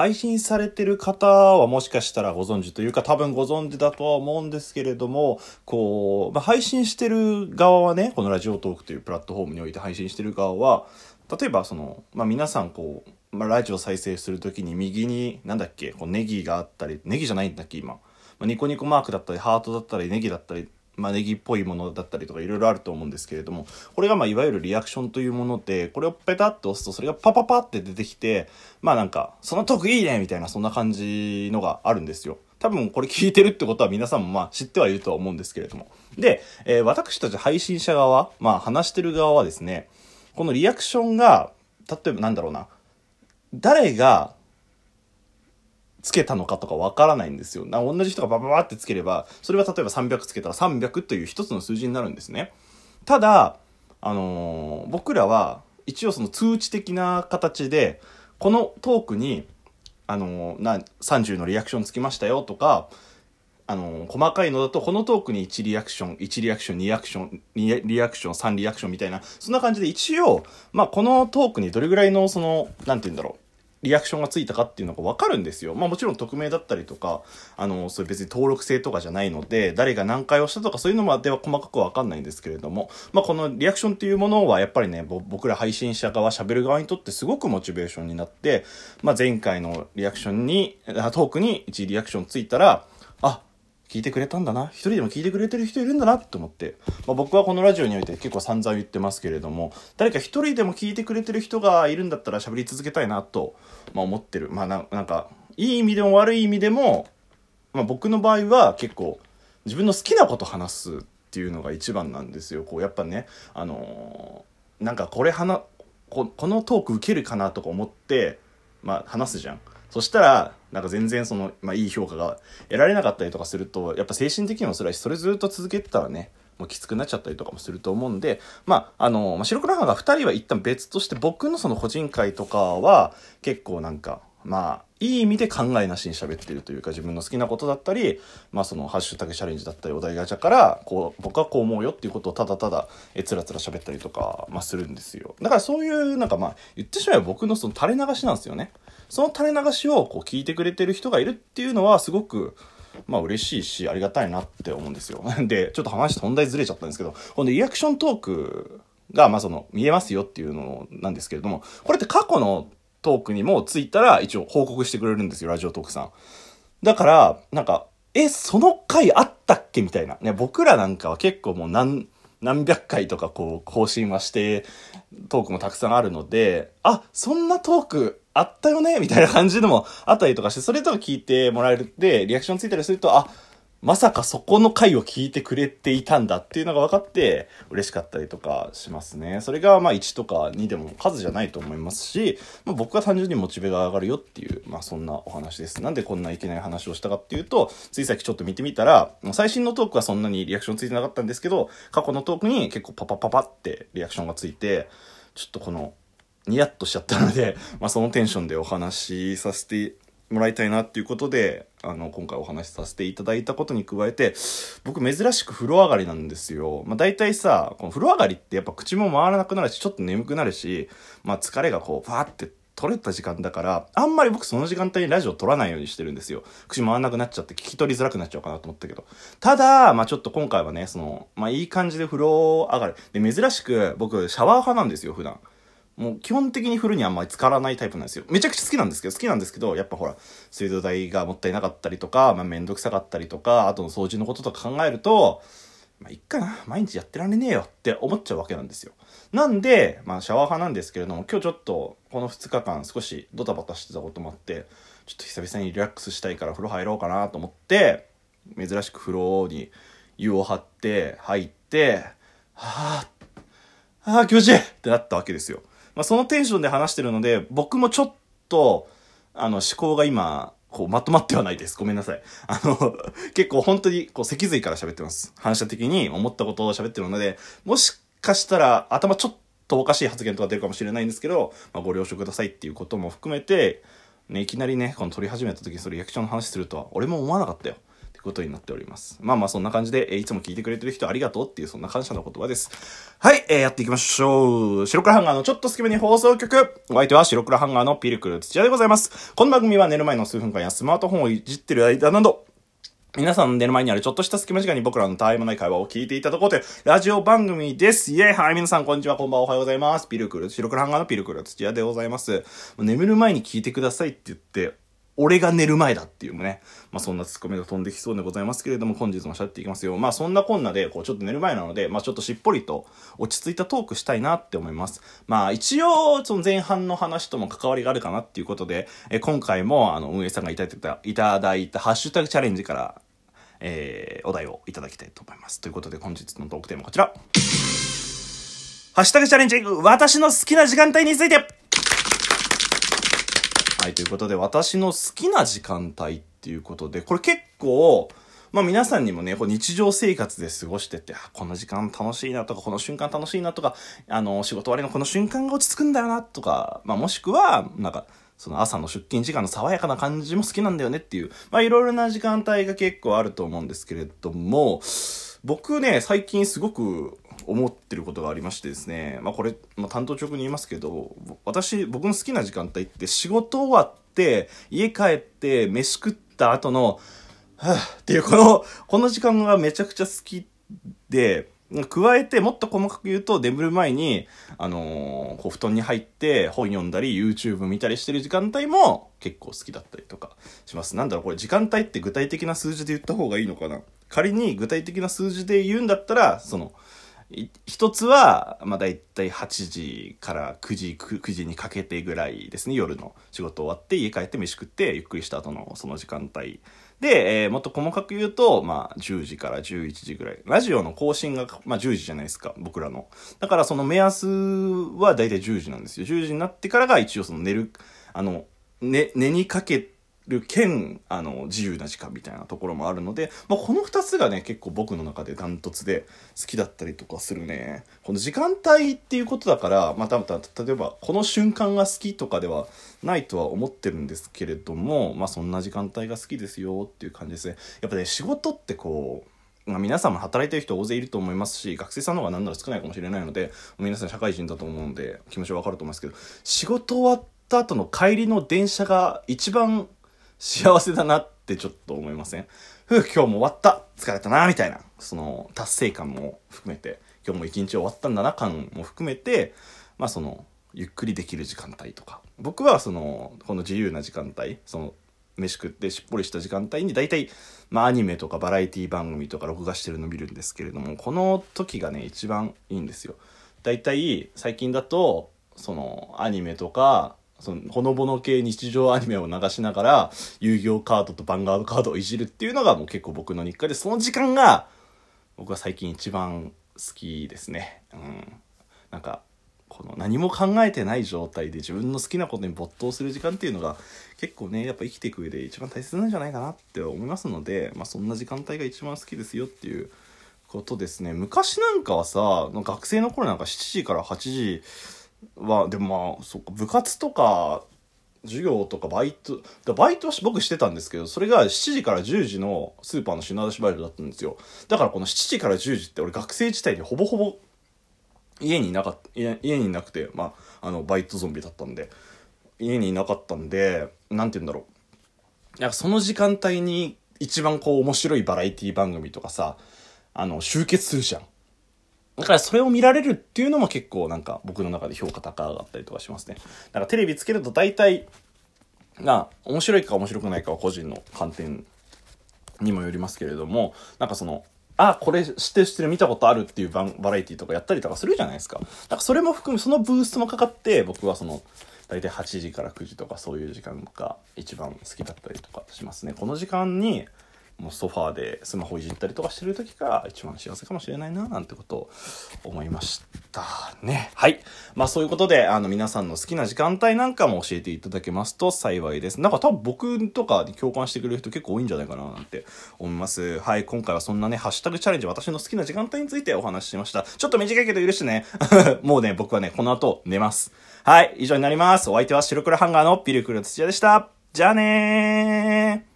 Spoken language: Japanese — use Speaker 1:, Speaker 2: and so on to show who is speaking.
Speaker 1: 配信されてる方はもしかしたらご存知というか多分ご存知だとは思うんですけれども、こう、まあ、配信してる側はね、このラジオトークというプラットフォームにおいて配信してる側は、例えばその、まあ、皆さんこう、まあ、ラジオ再生するときに右に、なんだっけ、こうネギがあったり、ネギじゃないんだっけ、今。ま、ニコニコマークだったり、ハートだったり、ネギだったり、まあ、ネギっぽいものだったりとかいろいろあると思うんですけれどもこれがまあいわゆるリアクションというものでこれをペタッと押すとそれがパパパって出てきてまあなんかそのトークいいねみたいなそんな感じのがあるんですよ。多分これ聞いてるってことは皆さんもまあ知ってはいるとは思うんですけれども。で、えー、私たち配信者側、まあ話してる側はですね、このリアクションが、例えばなんだろうな、誰がつけたのかとかわからないんですよ。な同じ人がバババってつければ、それは例えば300つけたら300という一つの数字になるんですね。ただ、あのー、僕らは一応その通知的な形で、このトークに、あのー、な、30のリアクションつきましたよとか、あのー、細かいのだと、このトークに1リアクション、1リアクション、2リアクション、2リアクション、3リアクションみたいな、そんな感じで一応、まあ、このトークにどれぐらいの、その、なんて言うんだろう、リアクションがついたかっていうのがわかるんですよ。まあもちろん匿名だったりとか、あの、それ別に登録制とかじゃないので、誰が何回押したとかそういうのまでは細かくわかんないんですけれども、まあこのリアクションっていうものはやっぱりね、僕ら配信者側、喋る側にとってすごくモチベーションになって、まあ前回のリアクションに、トークに1リアクションついたら、あ、聞いてくれたんだな。一人でも聞いてくれてる人いるんだなって思って。まあ、僕はこのラジオにおいて結構散々言ってますけれども、誰か一人でも聞いてくれてる人がいるんだったら喋り続けたいなと、まあ、思ってる。まあな、なんか、いい意味でも悪い意味でも、まあ、僕の場合は結構自分の好きなこと話すっていうのが一番なんですよ。こう、やっぱね、あのー、なんかこれ話、ここのトーク受けるかなとか思って、まあ、話すじゃん。そしたら、なんか全然その、まあいい評価が得られなかったりとかすると、やっぱ精神的にも辛いし、それずっと続けてたらね、もうきつくなっちゃったりとかもすると思うんで、まあ、あの、まあ、白黒母が2人は一旦別として、僕のその個人会とかは、結構なんか、まあ、いい意味で考えなしに喋ってるというか、自分の好きなことだったり、まあその、ハッシュタグチャレンジだったり、お題ガチャから、こう、僕はこう思うよっていうことをただただ、え、つらつら喋ったりとか、まあするんですよ。だからそういう、なんかまあ、言ってしまえば僕のその垂れ流しなんですよね。その垂れ流しをこう聞いてくれてる人がいるっていうのはすごく、まあ嬉しいし、ありがたいなって思うんですよ。で、ちょっと話本題ずれちゃったんですけど、ほんでリアクショントークが、まあその、見えますよっていうのなんですけれども、これって過去のトークにもついたら一応報告してくれるんですよ、ラジオトークさん。だから、なんか、え、その回あったっけみたいな。ね、僕らなんかは結構もう何、何百回とかこう更新はしてトークもたくさんあるので、あ、そんなトークあったよね？みたいな感じでもあったりとかして、それとか聞いてもらえるで、リアクションついたりすると、あ、まさかそこの回を聞いてくれていたんだっていうのが分かって嬉しかったりとかしますね。それがまあ1とか2でも数じゃないと思いますし、まあ、僕は単純にモチベが上がるよっていう、まあそんなお話です。なんでこんないけない話をしたかっていうと、ついさっきちょっと見てみたら、最新のトークはそんなにリアクションついてなかったんですけど、過去のトークに結構パパパパってリアクションがついて、ちょっとこの、ニヤッとしちゃったので、まあそのテンションでお話しさせてもらいたいなっていうことで、あの、今回お話しさせていただいたことに加えて、僕珍しく風呂上がりなんですよ。まあ大体さ、この風呂上がりってやっぱ口も回らなくなるし、ちょっと眠くなるし、まあ疲れがこう、ファーって取れた時間だから、あんまり僕その時間帯にラジオ撮らないようにしてるんですよ。口回らなくなっちゃって聞き取りづらくなっちゃうかなと思ったけど。ただ、まあちょっと今回はね、その、まあいい感じで風呂上がり。で、珍しく僕シャワー派なんですよ、普段。もう基本的に風呂にあんまり浸からないタイプなんですよ。めちゃくちゃ好きなんですけど、好きなんですけど、やっぱほら、水道代がもったいなかったりとか、まあめんどくさかったりとか、あとの掃除のこととか考えると、まあいっかな、毎日やってられねえよって思っちゃうわけなんですよ。なんで、まあシャワー派なんですけれども、今日ちょっとこの2日間少しドタバタしてたこともあって、ちょっと久々にリラックスしたいから風呂入ろうかなと思って、珍しく風呂に湯を張って、入って、はぁ、はぁ、気持ちいいってなったわけですよ。まあ、そのテンションで話してるので、僕もちょっと、あの、思考が今、こう、まとまってはないです。ごめんなさい。あの、結構本当に、こう、脊髄から喋ってます。反射的に思ったことを喋ってるので、もしかしたら、頭ちょっとおかしい発言とか出るかもしれないんですけど、まあ、ご了承くださいっていうことも含めて、ね、いきなりね、この撮り始めた時にそれリアクションの話するとは、俺も思わなかったよ。ことになっております。まあまあそんな感じで、えいつも聞いてくれてる人ありがとうっていうそんな感謝の言葉です。はい、えー、やっていきましょう。白黒ハンガーのちょっと好きめに放送局。お相手は白黒ハンガーのピルクル土屋でございます。この番組は寝る前の数分間やスマートフォンをいじってる間など、皆さん寝る前にあるちょっとした隙間時間に僕らのたわいもない会話を聞いていただこうというラジオ番組です。イェイはい、皆さんこんにちは、こんばんは、おはようございます。ピルクル、白黒ハンガーのピルクル土屋でございます。眠る前に聞いてくださいって言って、俺が寝る前だっていうね。まあそんなツッコミが飛んできそうでございますけれども、本日も喋っていきますよ。まあそんなこんなで、こうちょっと寝る前なので、まあちょっとしっぽりと落ち着いたトークしたいなって思います。まあ一応、その前半の話とも関わりがあるかなっていうことで、え今回もあの運営さんがいただいた、いただいたハッシュタグチャレンジから、えー、お題をいただきたいと思います。ということで本日のトークテーマはこちら。ハッシュタグチャレンジ、私の好きな時間帯についてはい、ということで、私の好きな時間帯っていうことで、これ結構、まあ皆さんにもね、こう日常生活で過ごしてて、この時間楽しいなとか、この瞬間楽しいなとか、あの、仕事終わりのこの瞬間が落ち着くんだよなとか、まあもしくは、なんか、その朝の出勤時間の爽やかな感じも好きなんだよねっていう、まあいろいろな時間帯が結構あると思うんですけれども、僕ね、最近すごく思ってることがありましてですね、まあこれ、まあ、担当直に言いますけど、私、僕の好きな時間帯って仕事終わって、家帰って飯食った後の、はぁっていうこの、この時間がめちゃくちゃ好きで、加えてもっと細かく言うと眠る前に、あのーこう布団に入って本読んだり YouTube 見たりしてる時間帯も結構好きだったりとかします。なんだろうこれ時間帯って具体的な数字で言った方がいいのかな仮に具体的な数字で言うんだったら、その、一つは、まあ、だいたい8時から9時、9, 時にかけてぐらいですね、夜の仕事終わって家帰って飯食ってゆっくりした後のその時間帯。で、えーもっと細かく言うと、まあ、10時から11時ぐらい。ラジオの更新が、まあ、10時じゃないですか、僕らの。だからその目安はだいたい10時なんですよ。10時になってからが一応その寝る、あの、寝、寝にかけてる兼、あの、自由な時間みたいなところもあるので、まあ、この二つがね、結構僕の中でダントツで好きだったりとかするね。この時間帯っていうことだから、またまた、例えば、この瞬間が好きとかではないとは思ってるんですけれども、まあ、そんな時間帯が好きですよっていう感じですね。やっぱね、仕事ってこう、ま、皆さんも働いてる人大勢いると思いますし、学生さんの方が何なら少ないかもしれないので、皆さん社会人だと思うんで、気持ちはわかると思いますけど、仕事終わった後の帰りの電車が一番幸せだなってちょっと思いません？ふう、今日も終わった。疲れたなみたいな、その達成感も含めて、今日も一日終わったんだな感も含めて、まあその、ゆっくりできる時間帯とか。僕はその、この自由な時間帯、その、飯食ってしっぽりした時間帯に大体、まあアニメとかバラエティ番組とか録画してるの見るんですけれども、この時がね、一番いいんですよ。大体、最近だと、その、アニメとか、その、ほのぼの系日常アニメを流しながら、遊戯王カードとヴァンガードカードをいじるっていうのがもう結構僕の日課で、その時間が、僕は最近一番好きですね。うん。なんか、この何も考えてない状態で自分の好きなことに没頭する時間っていうのが結構ねやっぱ生きていく上で一番大切なんじゃないかなって思いますので、まあ、そんな時間帯が一番好きですよっていうことですね昔なんかはさ学生の頃なんか7時から8時はでもまあそっか部活とか授業とかバイトだバイトは僕してたんですけどそれが7時から10時のスーパーの品出しバイトだったんですよ。だからこの7時から10時って俺学生時代にほぼほぼ家にいなかった家にいなくてまああのバイトゾンビだったんで家にいなかったんでなんて言うんだろう。なんかその時間帯に一番こう面白いバラエティ番組とかさあの集結するじゃん。からそれを見られるっていうのも結構なんか僕の中で評価高かったりとかしますね。だからテレビつけると大体、が面白いか面白くないかは個人の観点にもよりますけれども、なんかその、あ、これ知ってる知ってる見たことあるっていうババラエティとかやったりとかするじゃないですか。だからそれも含め、そのブーストもかかって、僕はその、大体8時から9時とかそういう時間が一番好きだったりとかしますね。この時間に、もうソファーでスマホいじったりとかしてる時が一番幸せかもしれないななんてことを思いましたね。はい。まあそういうことで、あの皆さんの好きな時間帯なんかも教えていただけますと幸いです。なんか多分僕とかに共感してくれる人結構多いんじゃないかななんて思います。はい。今回はそんなね、ハッシュタグチャレンジ私の好きな時間帯についてお話ししました。ちょっと短いけど許してね。もうね、僕はね、この後寝ます。はい。以上になります。お相手は白黒ハンガーのピルクル土屋でした。じゃあねー。